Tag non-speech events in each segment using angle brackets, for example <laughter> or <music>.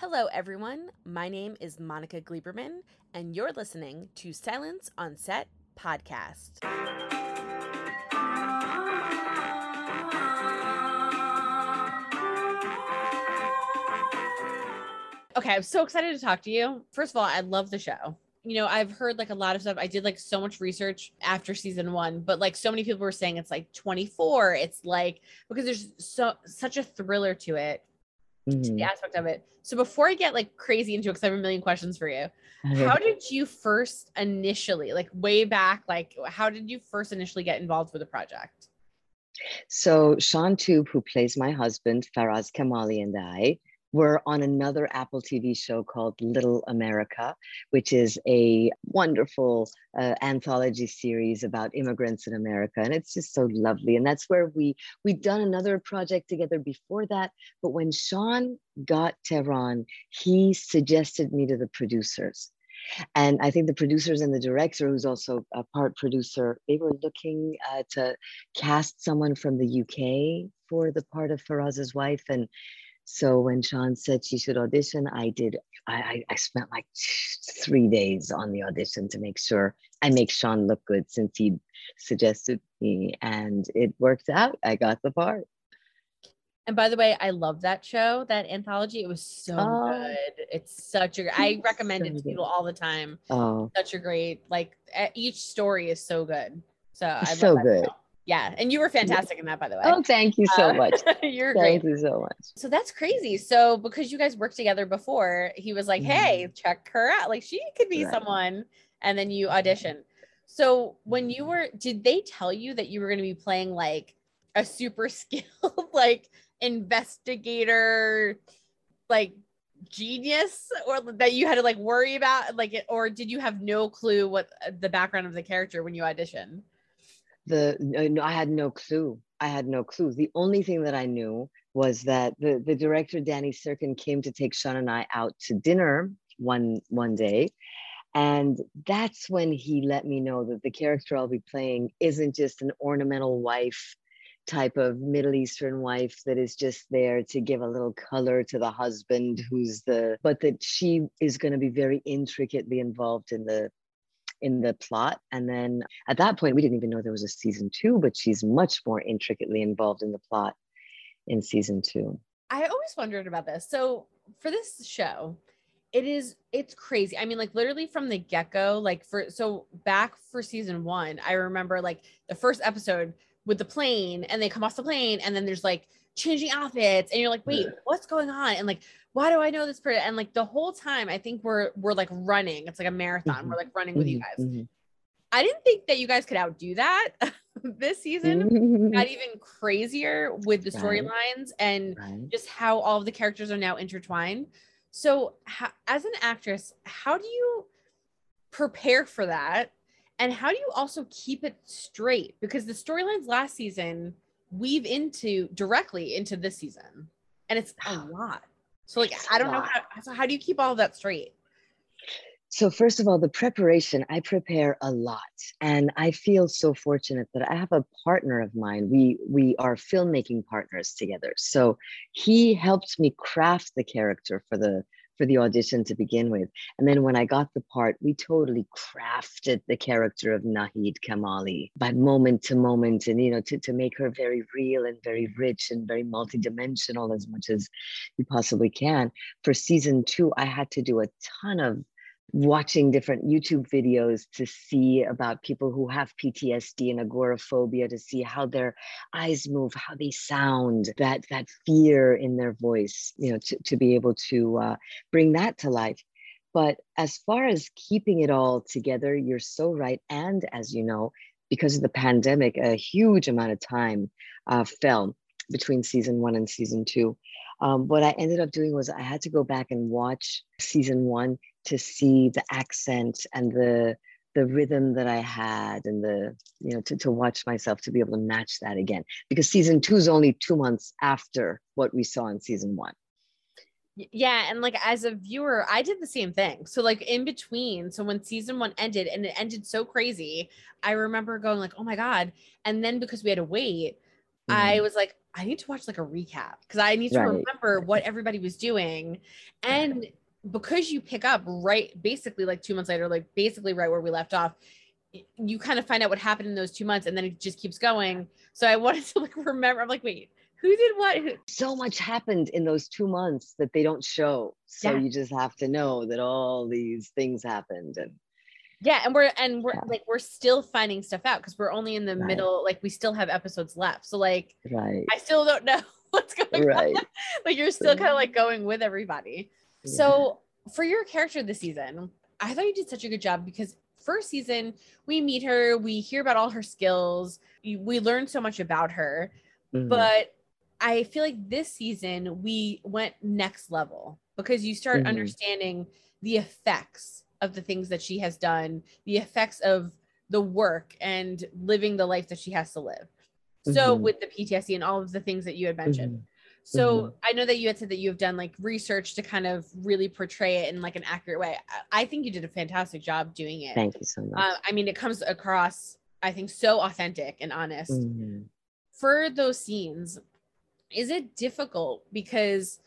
Hello, everyone. My name is Monica Gleberman, and you're listening to Silence on Set podcast. Okay, I'm so excited to talk to you. First of all, I love the show. You know, I've heard like a lot of stuff. I did like so much research after season one, but like so many people were saying it's like 24. It's like because there's so such a thriller to it Mhm. the aspect of it. So before I get like crazy into it, because I have a million questions for you, how did you first initially, like way back, like how did you first initially get involved with the project? So Shaun Toub, who plays my husband, Faraz Kamali, and I were on another Apple TV show called Little America, which is a wonderful uh, anthology series about immigrants in America, and it's just so lovely. And that's where we we'd done another project together before that. But when Shaun got Tehran, he suggested me to the producers. And I think the producers and the director, who's also a part producer, they were looking uh, to cast someone from the UK for the part of Faraz's wife. And so when Shaun said she should audition, I did. I, I, I spent like three days on the audition to make sure I make Shaun look good since he suggested me, and it worked out. I got the part. And by the way, I love that show, that anthology. It was so Oh. good. It's such a. I recommend it to people all the time. Oh, Such a great, like each story is so good. So I love so good. show. Yeah, and you were fantastic in that, by the way. Oh, thank you so Uh, much. <laughs> You're great. Thank you so much. So that's crazy. So because you guys worked together before, he was like, "Hey, check her out. Like she could be Right. someone." And then you audition. So when you were, did they tell you that you were going to be playing like a super <laughs> skilled like investigator, like genius, or that you had to like worry about, like, it, or did you have no clue what uh, the background of the character when you auditioned? The I had no clue. I had no clue. The only thing that I knew was that the the director Danny Syrkin came to take Shaun and I out to dinner one one day, and that's when he let me know that the character I'll be playing isn't just an ornamental wife type of Middle Eastern wife that is just there to give a little color to the husband who's the but that she is going to be very intricately involved in the in the plot. And then at that point, we didn't even know there was a season two, but she's much more intricately involved in the plot in season two. I always wondered about this. So for this show, it is it's crazy. I mean, like literally from the get-go, like for so back for season one, I remember like the first episode with the plane and they come off the plane and then there's like changing outfits and you're like, wait, what's going on? And like, why do I know this person? And like the whole time I think we're we're like running. It's like a marathon. Mhm. We're like running with you guys. Mhm, I didn't think that you guys could outdo that <laughs> this season. mhm. Got even crazier with the Right. storylines and Right. just how all of the characters are now intertwined. So, ho- as an actress, how do you prepare for that? And how do you also keep it straight? Because the storylines last season weave into directly into this season, and it's a lot. So, like, I don't know how. So, how do you keep all of that straight? So, first of all, the preparation, I prepare a lot. And I feel so fortunate that I have a partner of mine. We we are filmmaking partners together. So he helped me craft the character for the for the audition to begin with. And then when I got the part, we totally crafted the character of Nahid Kamali by moment to moment and you know to, to make her very real and very rich and very multidimensional as much as you possibly can. For season two, I had to do a ton of watching different YouTube videos to see about people who have PTSD and agoraphobia to see how their eyes move, how they sound, that that fear in their voice, you know, to, to be able to uh, bring that to life. But as far as keeping it all together, you're so right. And as you know, because of the pandemic, a huge amount of time uh, fell between season one and season two. Um, what I ended up doing was I had to go back and watch season one to see the accent and the the rhythm that I had and the you know to, to watch myself to be able to match that again because season two is only two months after what we saw in season one. Yeah, and like as a viewer, I did the same thing. So like in between, so when season 1 ended and it ended so crazy, I remember going like, "Oh my god." And then because we had to wait, I was like, I need to watch like a recap because I need to Right. remember what everybody was doing. And because you pick up right basically like two months later, like basically right where we left off, you kind of find out what happened in those two months and then it just keeps going. So I <laughs> wanted to like remember, I'm like, wait, who did what? Who- <laughs> so much happened in those two months that they don't show. So Yeah. you just have to know that all these things happened. And Yeah, and we're and we're Yeah. like we're still finding stuff out because we're only in the Right. middle, like we still have episodes left. So like right, I still don't know <laughs> what's going right. <laughs> on. but you're still kind of like going with everybody. yeah. So for your character this season, I thought you did such a good job because first season we meet her, we hear about all her skills, we learn so much about her, Mhm. but I feel like this season we went next level because you start Mhm. understanding the effects of the things that she has done, the effects of the work and living the life that she has to live. So Mhm. with the PTSD and all of the things that you had mentioned. Mhm. So I know that you had said that you have done like research to kind of really portray it in like an accurate way. I- I think you did a fantastic job doing it. Thank you so much. Uh, I mean, it comes across, I think, so authentic and honest. Mhm. For those scenes, is it difficult because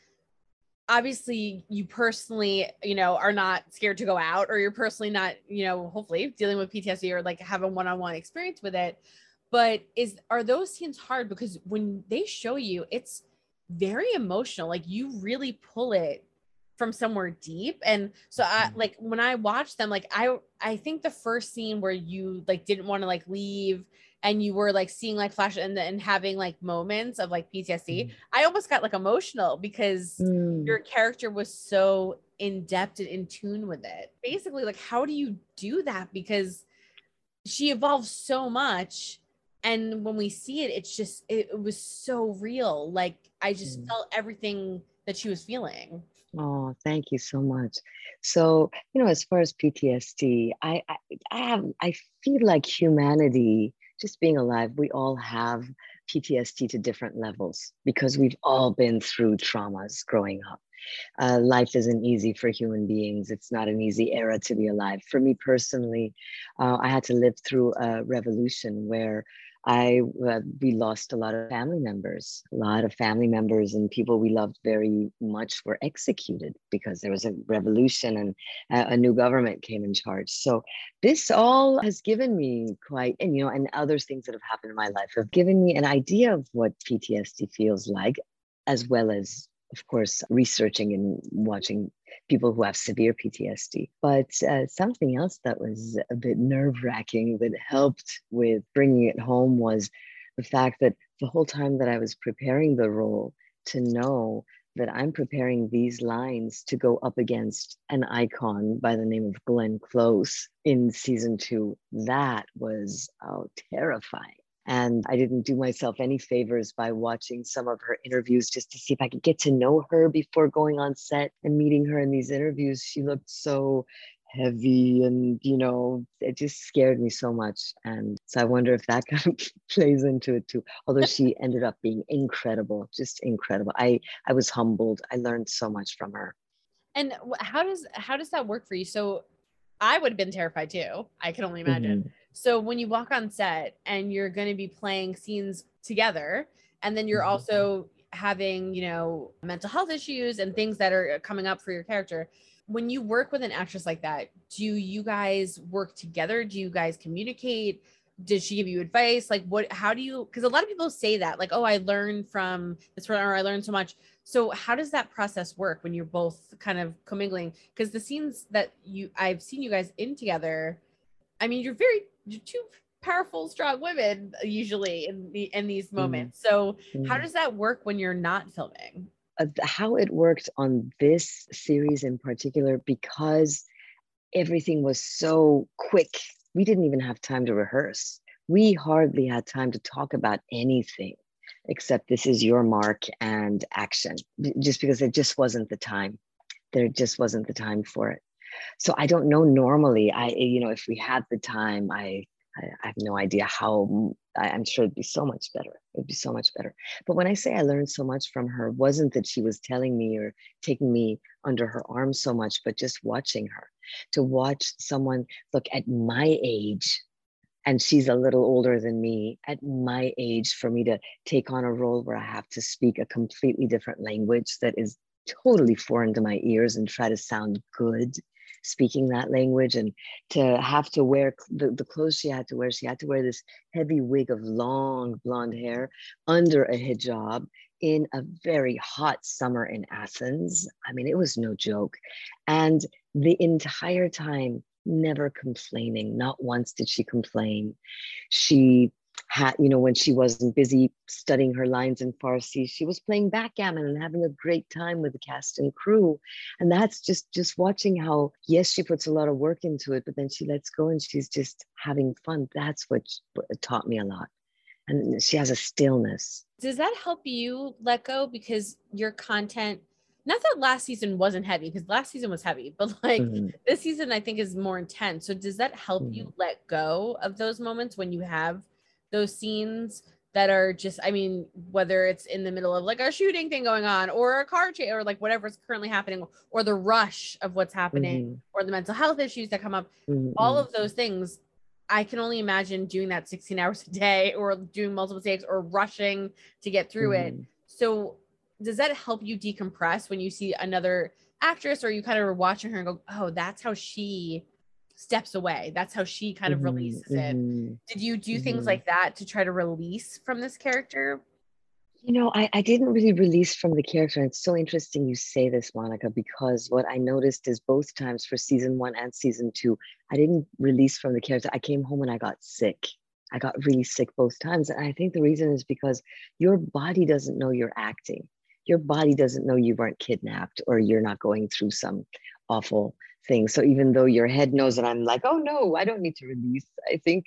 obviously you personally, you know, are not scared to go out, or you're personally not, you know, hopefully dealing with PTSD or like have a one-on-one experience with it. But is are those scenes hard because when they show you, it's very emotional. Like you really pull it from somewhere deep and so i Mhm. like when i watched them like i i think the first scene where you like didn't want to like leave and you were like seeing like flash and then having like moments of like ptsd Mhm. i almost got like emotional because Mm. your character was so in depth and in tune with it basically like how do you do that because she evolves so much and when we see it it's just it, it was so real like i just Mm. felt everything that she was feeling Oh, thank you so much. So, you know, as far as PTSD, I, I, I have, I feel like humanity, just being alive, we all have PTSD to different levels because we've all been through traumas growing up. Uh, life isn't easy for human beings. It's not an easy era to be alive. For me personally, uh, I had to live through a revolution where I uh, we lost a lot of family members. A lot of family members and people we loved very much were executed because there was a revolution and a, a new government came in charge. So this all has given me quite, and you know, and other things that have happened in my life have given me an idea of what PTSD feels like, as well as, of course, researching and watching people who have severe PTSD. But uh, something else that was a bit nerve wracking that helped with bringing it home was the fact that the whole time that I was preparing the role, to know that I'm preparing these lines to go up against an icon by the name of Glenn Close in season two, that was oh, terrifying. And I didn't do myself any favors by watching some of her interviews just to see if I could get to know her before going on set and meeting her in these interviews. She looked so heavy and, you know, it just scared me so much. And so I wonder if that <laughs> kind of plays into it too. Although she ended up being incredible, just incredible. I, I was humbled. I learned so much from her. And how does how does that work for you? So I would have been terrified too. I can only imagine. Mhm. So when you walk on set and you're going to be playing scenes together and then you're Mhm. also having, you know, mental health issues and things that are coming up for your character. When you work with an actress like that, do you guys work together? Do you guys communicate? Did she give you advice? Like what how do you because a lot of people say that like oh I learned from this or I learned so much. So how does that process work when you're both kind of commingling? Because the scenes that you I've seen you guys in together, I mean, you're very two powerful, strong women usually in the in these moments. So how Mhm. does that work when you're not filming? uh, how it worked on this series in particular because everything was so quick. We didn't even have time to rehearse. We hardly had time to talk about anything except this is your mark and action, just because it just wasn't the time. There just wasn't the time for it. So I don't know normally. I, eh, you know, if we had the time, I, I, I have no idea how. I'm sure it'd be so much better. It'd be so much better. But when I say I learned so much from her, wasn't that she was telling me or taking me under her arm so much, but just watching her. To watch someone look at my age, and she's a little older than me at my age for me to take on a role where i have to speak a completely different language that is totally foreign to my ears and try to sound good speaking that language and to have to wear the, the clothes she had to wear she had to wear this heavy wig of long blonde hair under a hijab in a very hot summer in athens. I mean it was no joke. And the entire time never complaining. Not once did she complain. She had, you know, when she wasn't busy studying her lines in Farsi, she was playing backgammon and having a great time with the cast and crew. And that's just just watching how, yes, she puts a lot of work into it, but then she lets go and she's just having fun. That's what taught me a lot. And she has a stillness. Does that help you let go because your content? Not that last season wasn't heavy because last season was heavy, but like mm-hmm. this season I think is more intense. So does that help mm-hmm. you let go of those moments when you have those scenes that are just i mean whether it's in the middle of like a shooting thing going on or a car chase or like whatever's currently happening or the rush of what's happening mm-hmm. or the mental health issues that come up mm-hmm. all of those things i can only imagine doing that 16 hours a day or doing multiple takes or rushing to get through mm-hmm. it so does that help you decompress when you see another actress or you kind of are watching her and go oh that's how she steps away. That's how she kind of mm-hmm, releases mm-hmm, it. Did you do mm-hmm. things like that to try to release from this character? You know, I, I didn't really release from the character. And it's so interesting you say this, Monica, because what I noticed is both times for season one and season two, I didn't release from the character. I came home and I got sick. I got really sick both times. And I think the reason is because your body doesn't know you're acting. Your body doesn't know you weren't kidnapped or you're not going through some awful thing. So even though your head knows that I'm like, oh no, I don't need to release, I think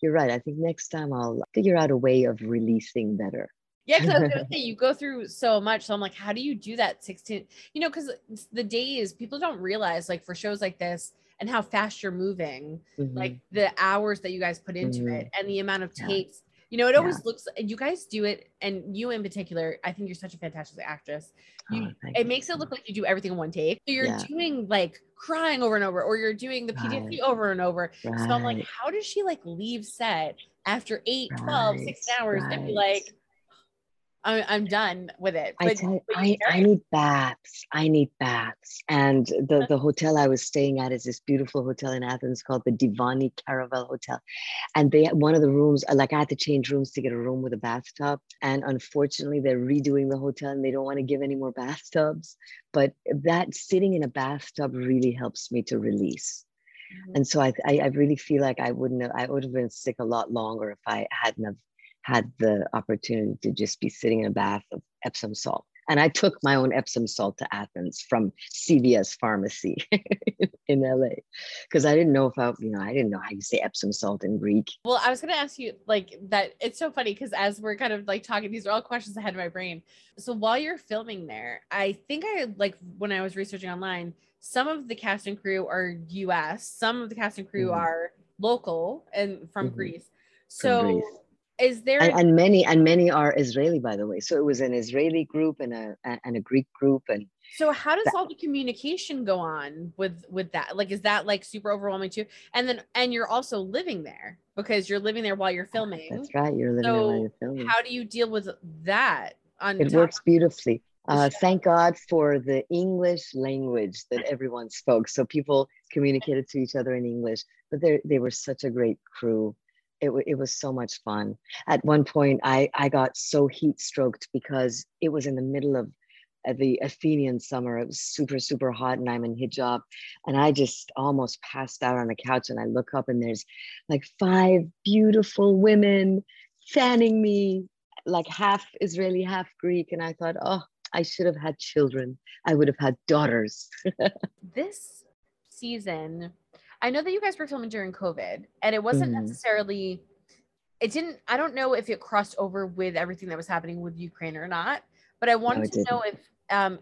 you're right. I think next time I'll figure out a way of releasing better. Yeah, because I was gonna <laughs> say you go through so much. So I'm like, how do you do that 16? You know, because the days people don't realize, like for shows like this and how fast you're moving, mm-hmm. like the hours that you guys put into mm-hmm. it and the amount of takes you know, it always yeah. looks, you guys do it, and you in particular, I think you're such a fantastic actress. Oh, you, oh, it makes it look like you do everything in one take. So you're yeah. doing like crying over and over, or you're doing the PTSD right. over and over. Right. So I'm like, how does she like leave set after eight, right. 12, 16 hours and be like, I'm, I'm done with it. But, I, tell, I, I need baths. I need baths. And the, the hotel I was staying at is this beautiful hotel in Athens called the Divani Caravel Hotel. And they one of the rooms, like I had to change rooms to get a room with a bathtub. And unfortunately, they're redoing the hotel and they don't want to give any more bathtubs. But that sitting in a bathtub really helps me to release. Mm-hmm. And so I, I, I really feel like I wouldn't have, I would have been sick a lot longer if I hadn't have had the opportunity to just be sitting in a bath of Epsom salt. And I took my own Epsom salt to Athens from CVS pharmacy <laughs> in LA because I didn't know if I, you know, I didn't know how you say Epsom salt in Greek. Well, I was going to ask you like that. It's so funny because as we're kind of like talking, these are all questions ahead of my brain. So while you're filming there, I think I like when I was researching online, some of the cast and crew are US, some of the cast and crew mm-hmm. are local and from mm-hmm. Greece. So, from Greece is there and, and, many and many are israeli by the way. So it was an israeli group and a and a greek group and so how does that, all the communication go on with with that? Like is that like super overwhelming too? And then and you're also living there because you're living there while you're filming. that's right. You're living so there while you're filming. how do you deal with that on it works beautifully. uh, thank God for the English language that everyone spoke. So people communicated to each other in English, but they they were such a great crew it, it was so much fun. At one point, I, I got so heat stroked because it was in the middle of the Athenian summer. It was super, super hot, and I'm in hijab. And I just almost passed out on the couch. And I look up, and there's like five beautiful women fanning me, like half Israeli, half Greek. And I thought, oh, I should have had children. I would have had daughters. <laughs> this season I know that you guys were filming during COVID and it wasn't mm. necessarily it didn't I don't know if it crossed over with everything that was happening with Ukraine or not, but I wanted no, to know if um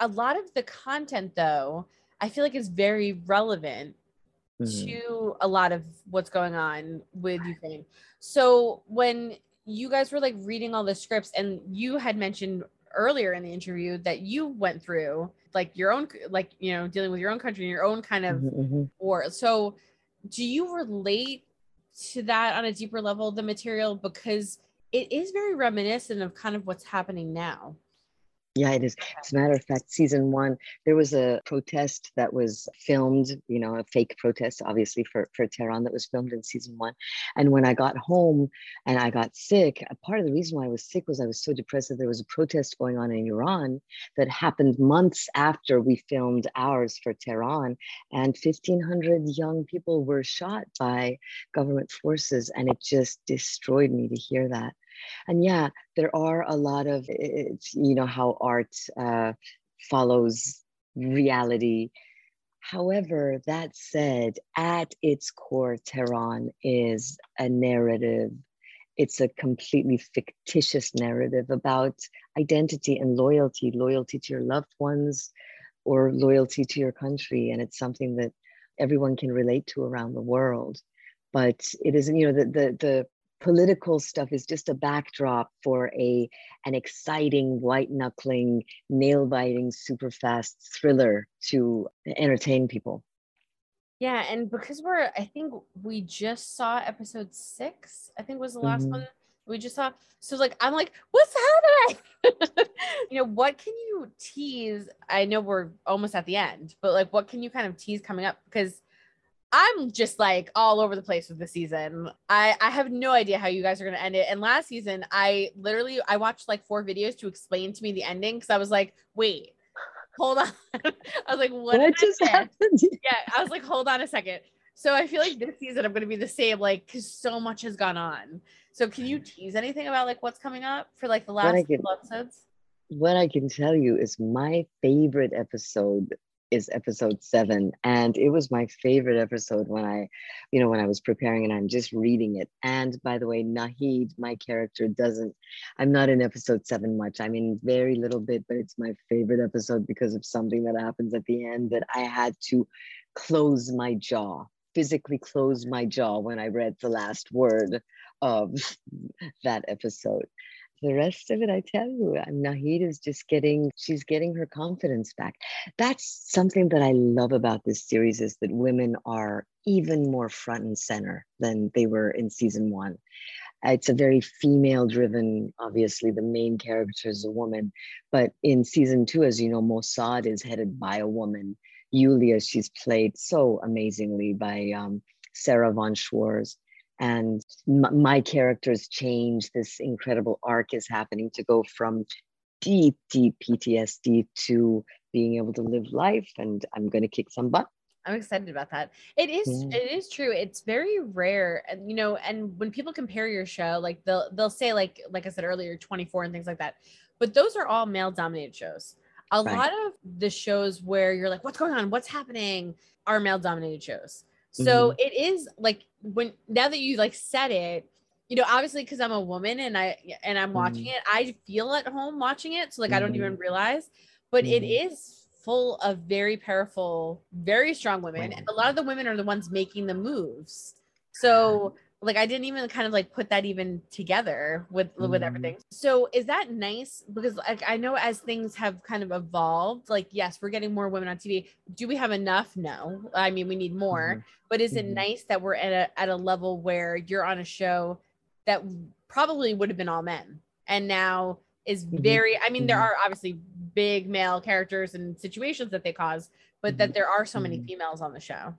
a lot of the content though, I feel like is very relevant mm. to a lot of what's going on with Ukraine. So when you guys were like reading all the scripts and you had mentioned earlier in the interview that you went through like your own like you know dealing with your own country and your own kind of mm-hmm, mm-hmm. war so do you relate to that on a deeper level, the material, because it is very reminiscent of kind of what's happening now. Yeah, it is. As a matter of fact, season one, there was a protest that was filmed, you know, a fake protest, obviously, for, for Tehran that was filmed in season one. And when I got home and I got sick, a part of the reason why I was sick was I was so depressed that there was a protest going on in Iran that happened months after we filmed ours for Tehran. And 1,500 young people were shot by government forces. And it just destroyed me to hear that and yeah there are a lot of you know how art uh, follows reality. However that said at its core tehran is a narrative. It's a completely fictitious narrative about identity and loyalty loyalty to your loved ones or loyalty to your country. And it's something that everyone can relate to around the world. But it isn't you know the the, the political stuff is just a backdrop for a an exciting white knuckling nail biting super fast thriller to entertain people. Yeah and because we're i think we just saw episode six i think was the last mm-hmm. one we just saw. So like i'm like what's happening? <laughs> You know what can you tease? I know we're almost at the end but like what can you kind of tease coming up? Because I'm just like all over the place with the season. I I have no idea how you guys are going to end it. And last season, I literally I watched like four videos to explain to me the ending because I was like, wait, hold on. <laughs> I was like, what, what just happened? <laughs> Yeah, I was like, hold on a second. So I feel like this season I'm going to be the same, like because so much has gone on. So can you tease anything about like what's coming up for like the last can, episodes? What I can tell you is my favorite episode is episode seven and it was my favorite episode when i you know when i was preparing and i'm just reading it. And by the way nahid my character doesn't i'm not in episode seven much. I'm in very little bit but it's my favorite episode because of something that happens at the end that i had to close my jaw physically close my jaw when i read the last word of <laughs> that episode the rest of it, I tell you, Nahid is just getting, she's getting her confidence back. That's something that I love about this series is that women are even more front and center than they were in season one. It's a very female driven, obviously, the main character is a woman. But in season two, as you know, Mossad is headed by a woman. Yulia, she's played so amazingly by um, Sarah von Schwarze and m- my characters change this incredible arc is happening to go from deep deep ptsd to being able to live life and i'm going to kick some butt. I'm excited about that. It is yeah. it is true it's very rare and you know and when people compare your show like they'll they'll say like like i said earlier 24 and things like that but those are all male dominated shows. A right. lot of the shows where you're like what's going on? What's happening? are male dominated shows so mm-hmm. it is like when now that you like said it, you know, obviously because I'm a woman and I and I'm watching mm-hmm. it, I feel at home watching it. So like mm-hmm. I don't even mm-hmm. realize, but it mm-hmm. is full of very powerful, very strong women. And a lot of the women are the ones making the moves. So like I didn't even kind of like put that even together with mm. with everything. So is that nice? Because like I know as things have kind of evolved, like yes, we're getting more women on TV. Do we have enough? No. I mean, we need more. Mm-hmm. But is mm-hmm. it nice that we're at a at a level where you're on a show that probably would have been all men and now is mm-hmm. very I mean, there mm-hmm. are obviously big male characters and situations that they cause, but that mm-hmm. there are so many mm-hmm. females on the show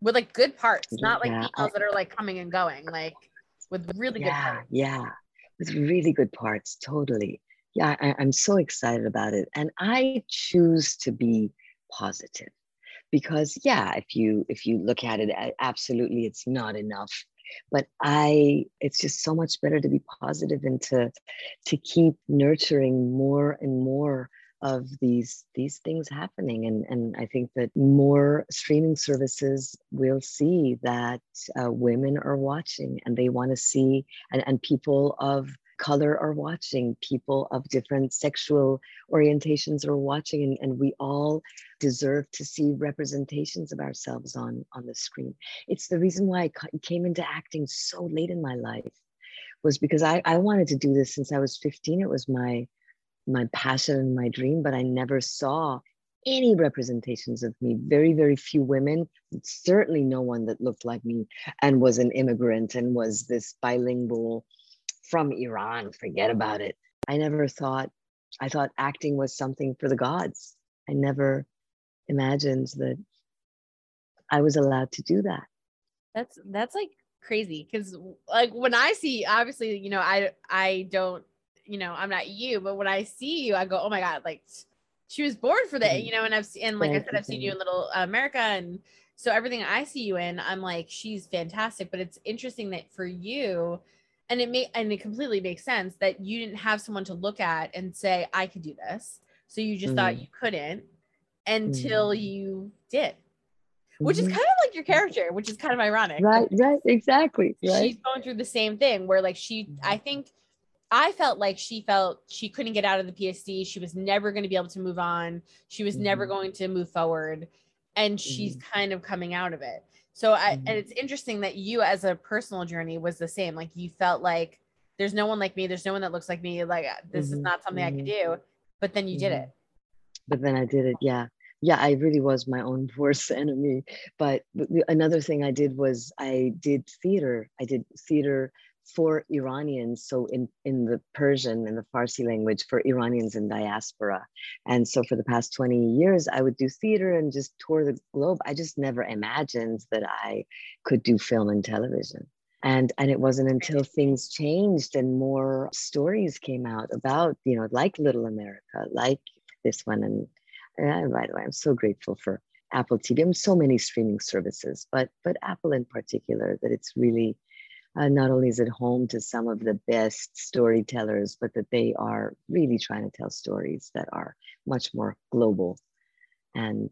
with like good parts, not like yeah. females that are like coming and going, like with really yeah, good parts. Yeah, with really good parts, totally. Yeah, I, I'm so excited about it. And I choose to be positive because yeah, if you if you look at it, absolutely it's not enough. But I it's just so much better to be positive and to to keep nurturing more and more of these these things happening and and i think that more streaming services will see that uh, women are watching and they want to see and, and people of color are watching people of different sexual orientations are watching and, and we all deserve to see representations of ourselves on on the screen it's the reason why i came into acting so late in my life was because I, I wanted to do this since I was 15. It was my my passion and my dream, but I never saw any representations of me. Very, very few women, certainly no one that looked like me and was an immigrant and was this bilingual from Iran. Forget about it. I never thought, I thought acting was something for the gods. I never imagined that I was allowed to do that. That's that's like crazy because like when I see obviously you know I I don't you know I'm not you but when I see you I go oh my god like she was born for that, you know, and I've seen, and like I said, I've seen you in Little America, and so everything I see you in, I'm like, she's fantastic. But it's interesting that for you, and it may, and it completely makes sense that you didn't have someone to look at and say, I could do this. So you just mm. thought you couldn't until mm. you did, which mm-hmm. is kind of like your character, which is kind of ironic. Right, right, exactly. Right. She's going through the same thing where, like, she, I think I felt like she felt she couldn't get out of the PSD. She was never going to be able to move on. She was mm-hmm. never going to move forward. And she's mm-hmm. kind of coming out of it. So I mm-hmm. and it's interesting that you as a personal journey was the same. Like you felt like there's no one like me, there's no one that looks like me. Like this is mm-hmm. not something I could mm-hmm. do. But then you did it. But then I did it, yeah. Yeah, I really was my own <laughs> worst enemy. But another thing I did was I did theater. I did theater for Iranians, so in, in the Persian and the Farsi language for Iranians in diaspora. And so for the past 20 years, I would do theater and just tour the globe. I just never imagined that I could do film and television. And, and it wasn't until things changed and more stories came out about, you know, like Little America, like this one. And, and by the way, I'm so grateful for Apple TV and so many streaming services, but but Apple in particular, that it's really uh, not only is it home to some of the best storytellers, but that they are really trying to tell stories that are much more global and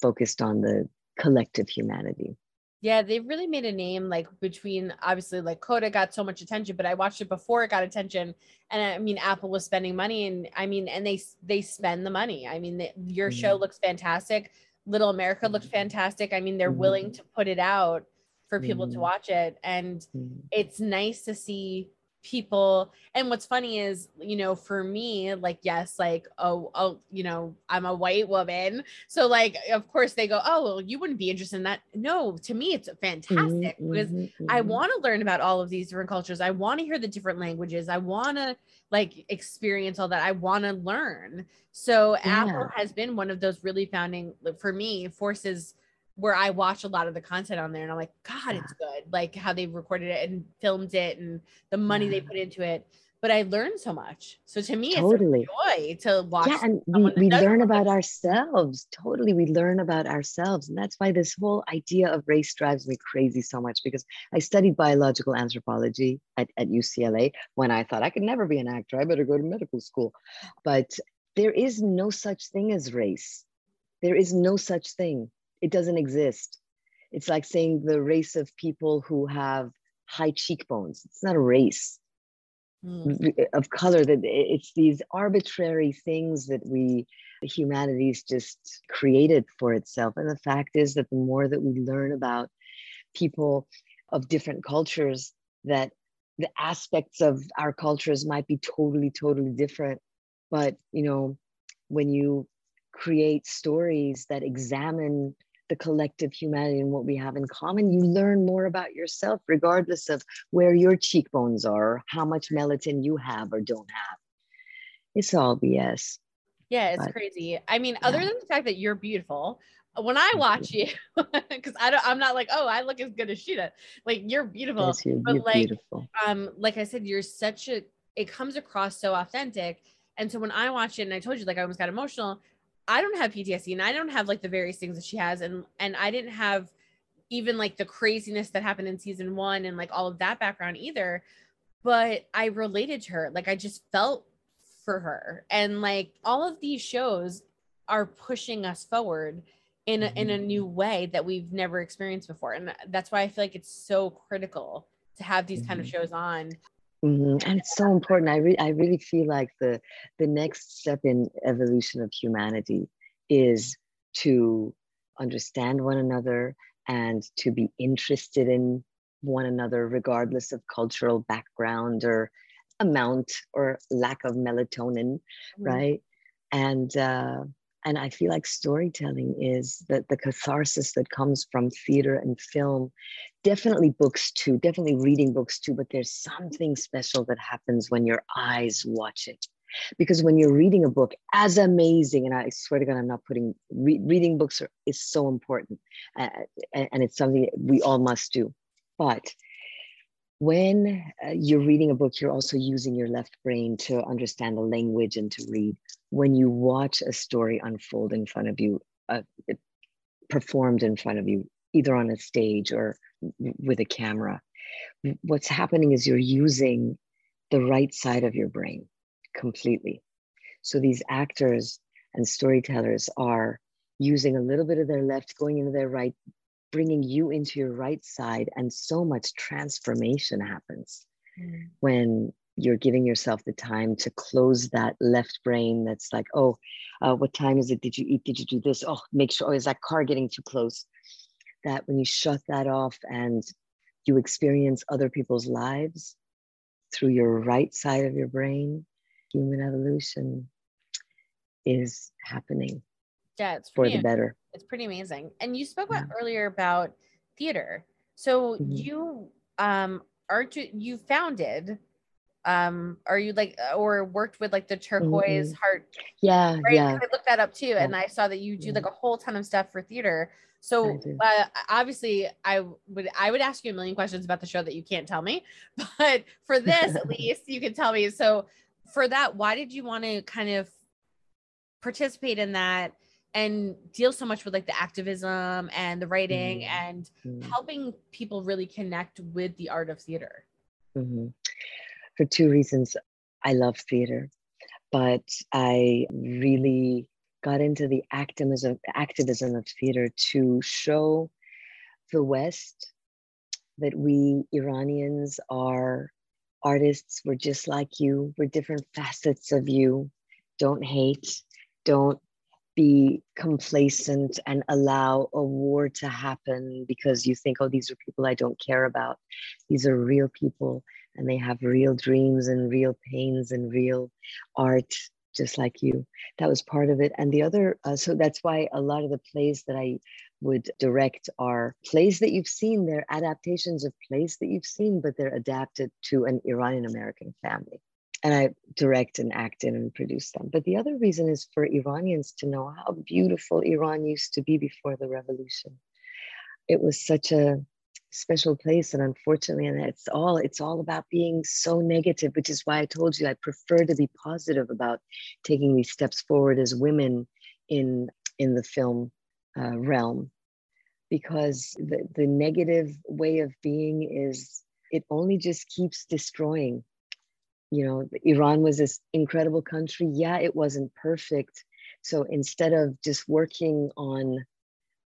focused on the collective humanity. Yeah, they've really made a name like between obviously like Coda got so much attention, but I watched it before it got attention, and I mean Apple was spending money, and I mean, and they they spend the money. I mean, the, your mm-hmm. show looks fantastic. Little America looked mm-hmm. fantastic. I mean, they're mm-hmm. willing to put it out for people mm. to watch it and mm. it's nice to see people and what's funny is you know for me like yes like oh oh you know i'm a white woman so like of course they go oh well you wouldn't be interested in that no to me it's fantastic mm-hmm, because mm-hmm, i mm-hmm. want to learn about all of these different cultures i want to hear the different languages i want to like experience all that i want to learn so yeah. apple has been one of those really founding for me forces where I watch a lot of the content on there and I'm like, God, it's good. Like how they recorded it and filmed it and the money they put into it. But I learned so much. So to me, totally. it's a joy to watch. Yeah, and we, we learn about ourselves. Totally. We learn about ourselves. And that's why this whole idea of race drives me crazy so much because I studied biological anthropology at, at UCLA when I thought I could never be an actor. I better go to medical school. But there is no such thing as race. There is no such thing it doesn't exist. It's like saying the race of people who have high cheekbones. It's not a race mm. of color. That it's these arbitrary things that we humanities just created for itself. And the fact is that the more that we learn about people of different cultures, that the aspects of our cultures might be totally, totally different. But you know, when you create stories that examine the collective humanity and what we have in common, you learn more about yourself, regardless of where your cheekbones are, how much melatonin you have or don't have. It's all BS. Yeah, it's but, crazy. I mean, yeah. other than the fact that you're beautiful, when I watch you, because <laughs> I don't, I'm not like, oh, I look as good as she does. Like you're beautiful, yes, you're, but you're like, beautiful. um, like I said, you're such a. It comes across so authentic, and so when I watch it, and I told you, like I almost got emotional. I don't have PTSD and I don't have like the various things that she has and and I didn't have even like the craziness that happened in season 1 and like all of that background either but I related to her like I just felt for her and like all of these shows are pushing us forward in a, in a new mm-hmm. way that we've never experienced before and that's why I feel like it's so critical to have these kind of mm-hmm. shows on Mm-hmm. And it's so important. I, re- I really feel like the, the next step in evolution of humanity is to understand one another and to be interested in one another, regardless of cultural background or amount or lack of melatonin, mm-hmm. right? And uh, and I feel like storytelling is that the catharsis that comes from theater and film, definitely books too, definitely reading books too, but there's something special that happens when your eyes watch it. Because when you're reading a book, as amazing, and I swear to God, I'm not putting re- reading books are, is so important, uh, and, and it's something we all must do. But when uh, you're reading a book, you're also using your left brain to understand the language and to read when you watch a story unfold in front of you, uh, performed in front of you, either on a stage or with a camera, what's happening is you're using the right side of your brain completely. So these actors and storytellers are using a little bit of their left, going into their right, bringing you into your right side, and so much transformation happens mm. when you're giving yourself the time to close that left brain that's like, oh, uh, what time is it? Did you eat? Did you do this? Oh, make sure, oh, is that car getting too close? That when you shut that off and you experience other people's lives through your right side of your brain, human evolution is happening. Yeah, it's for the better. It's pretty amazing. And you spoke about yeah. earlier about theater. So mm-hmm. you um aren't you, you founded um are you like or worked with like the turquoise mm-hmm. heart yeah right? yeah i looked that up too yeah. and i saw that you do like a whole ton of stuff for theater so uh, obviously i would i would ask you a million questions about the show that you can't tell me <laughs> but for this at <laughs> least you can tell me so for that why did you want to kind of participate in that and deal so much with like the activism and the writing mm-hmm. and mm-hmm. helping people really connect with the art of theater mm-hmm for two reasons. I love theater, but I really got into the activism, activism of theater to show the West that we Iranians are artists. We're just like you. We're different facets of you. Don't hate. Don't be complacent and allow a war to happen because you think, oh, these are people I don't care about. These are real people and they have real dreams and real pains and real art just like you. That was part of it. And the other uh, so that's why a lot of the plays that i would direct are plays that you've seen. They're adaptations of plays that you've seen but they're adapted to an iranian american family and i direct and act in and produce them. But the other reason is for iranians to know how beautiful iran used to be before the revolution. It was such a special place and unfortunately and it's all it's all about being so negative which is why i told you i prefer to be positive about taking these steps forward as women in in the film uh, realm. Because the, the negative way of being is it only just keeps destroying you know iran was this incredible country. Yeah it wasn't perfect. So instead of just working on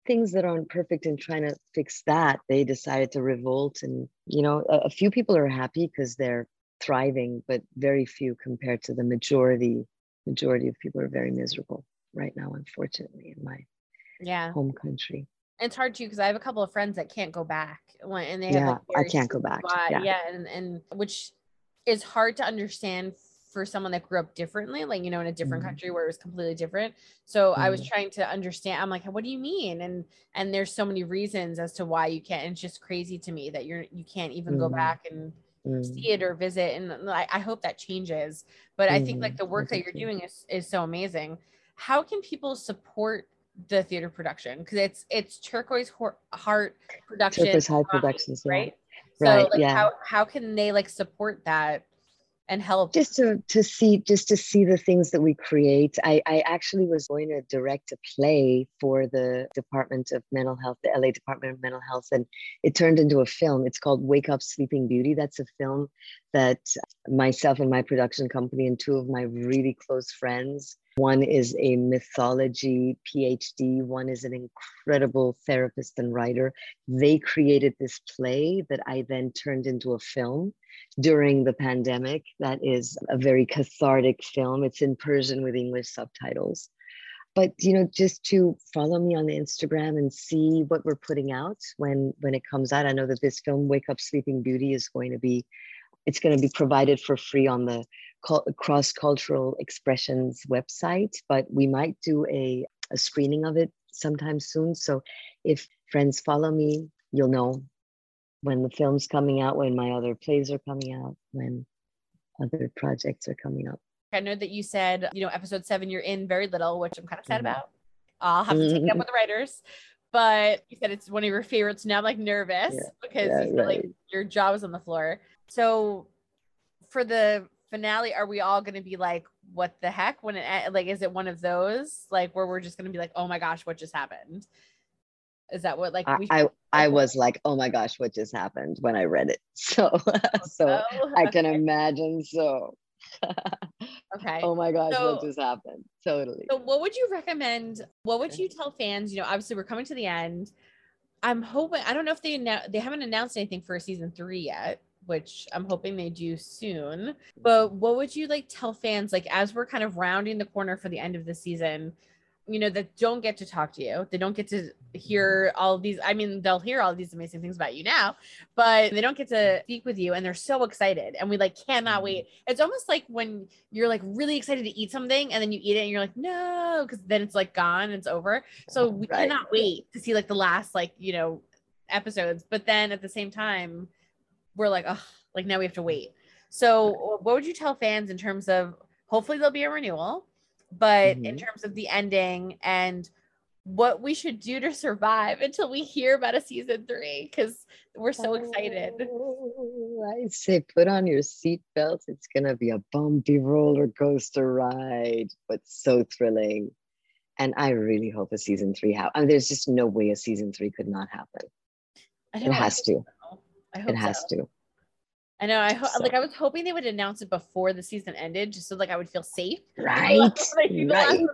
things that aren't perfect and trying to fix that they decided to revolt. And you know a, a few people are happy because they're thriving but very few compared to the majority majority of people are very miserable right now unfortunately in my yeah. home country. It's hard too because I have a couple of friends that can't go back. And they yeah, like I can't go back. Yeah. yeah, and, and which is hard to understand for someone that grew up differently, like you know, in a different mm-hmm. country where it was completely different. So mm-hmm. I was mm-hmm. trying to understand. I'm like, what do you mean? And and there's so many reasons as to why you can't. And it's just crazy to me that you're you can't even mm-hmm. go back and see mm. it or visit. And I, I hope that changes. But I think like mm-hmm. the work that you're doing is is so amazing. How can people support the theater production because it's it's turquoise heart production turquoise heart productions right yeah. right so like yeah. how, how can they like support that and help? Just to, to see just to see the things that we create. I, I actually was going to direct a play for the department of mental health the la department of mental health and it turned into a film. It's called wake up sleeping beauty. That's a film that myself and my production company and two of my really close friends one is a mythology PhD, one is an incredible therapist and writer. They created this play that I then turned into a film during the pandemic. That is a very cathartic film. It's in Persian with English subtitles. But you know, just to follow me on Instagram and see what we're putting out when when it comes out. I know that this film, Wake Up Sleeping Beauty, is going to be it's going to be provided for free on the cross cultural expressions website, but we might do a, a screening of it sometime soon. So if friends follow me, you'll know when the film's coming out, when my other plays are coming out, when other projects are coming up. I know that you said, you know, episode seven, you're in very little, which I'm kind of sad mm-hmm. about. I'll have to take it up with the writers. But you said it's one of your favorites. Now I'm like nervous yeah. because yeah, you feel right. like your jaw is on the floor. So for the finale, are we all going to be like, what the heck? When it eh, like, is it one of those like where we're just going to be like, oh my gosh, what just happened? Is that what like we I I was like, oh my gosh, what just happened when I read it? So <laughs> so oh, I can <laughs> imagine. So okay. <laughs> Oh my gosh, so, what just happened? Totally. So what would you recommend? What would you tell fans? You know, obviously we're coming to the end. I'm hoping I don't know if they they haven't announced anything for season three yet which I'm hoping they do soon. Mm-hmm. But what would you like tell fans like as we're kind of rounding the corner for the end of the season? You know, that don't get to talk to you. They don't get to hear mm-hmm. all of these. I mean, they'll hear all these amazing things about you now, but they don't get to speak with you and they're so excited. And we like cannot mm-hmm. wait. It's almost like when you're like really excited to eat something and then you eat it and you're like, no, because then it's like gone, it's over. So we right. cannot wait to see like the last like, you know, episodes. But then at the same time, we're like, oh, like now we have to wait. So, what would you tell fans in terms of hopefully there'll be a renewal, but mm-hmm. in terms of the ending and what we should do to survive <laughs> until we hear about a season three because we're so excited. Oh, I say put on your seatbelts. It's gonna be a bumpy roller coaster ride, but so thrilling. And I really hope a season three happens. I mean, there's just no way a season three could not happen. It has to. So. it has so. to. I know. I ho- so. like. I was hoping they would announce it before the season ended, just so like I would feel safe. <laughs> Right. <laughs> right.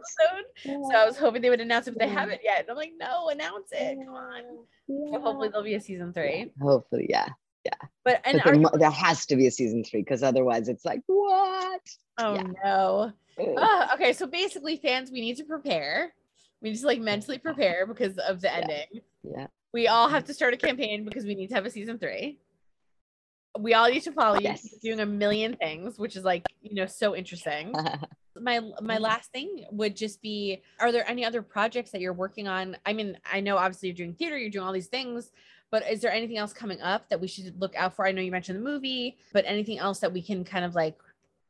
So I was hoping they would announce it, but they haven't yet. And I'm like, no, announce it. Come on. Yeah. So hopefully there'll be a season three. Yeah. Hopefully, yeah, yeah. But and but there, there, has to be a season three because otherwise it's like what? Oh yeah. no. Oh, okay, so basically, fans, we need to prepare. We need to like mentally prepare because of the ending. yeah. We all have to start a campaign because we need to have a season three. We all need to follow you yes. doing a million things which is like you know so interesting. <laughs> My my last thing would just be are there any other projects that you're working on? I mean i know obviously you're doing theater you're doing all these things but is there anything else coming up that we should look out for? I know you mentioned the movie but anything else that we can kind of like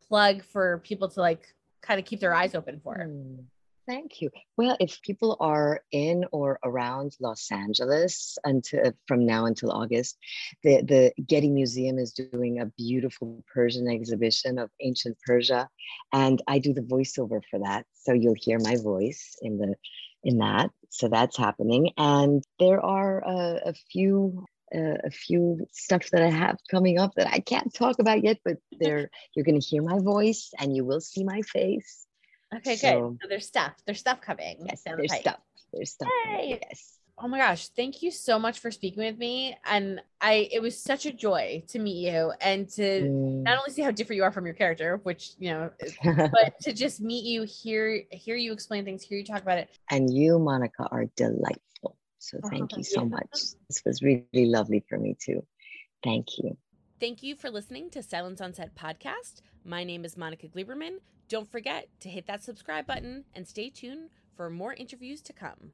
plug for people to like kind of keep their eyes open for? Mm. Thank you. Well, if people are in or around Los Angeles until from now until August, the, the Getty Museum is doing a beautiful Persian exhibition of ancient Persia. And I do the voiceover for that. So you'll hear my voice in the in that. So that's happening. And there are a, a few uh, a few stuff that I have coming up that I can't talk about yet, but there you're going to hear my voice and you will see my face. Okay, so, good. So there's stuff. There's stuff coming. Yes, there's the stuff. There's stuff. Yay. Yes. Oh my gosh, thank you so much for speaking with me. And I it was such a joy to meet you and to mm. not only see how different you are from your character, which you know, <laughs> but to just meet you, hear hear you explain things, hear you talk about it. And you, Monica, are delightful. So oh, thank oh, you so much. This was really lovely for me too. Thank you. Thank you for listening to Silence on Set podcast. My name is Monica Gleberman. Don't forget to hit that subscribe button and stay tuned for more interviews to come.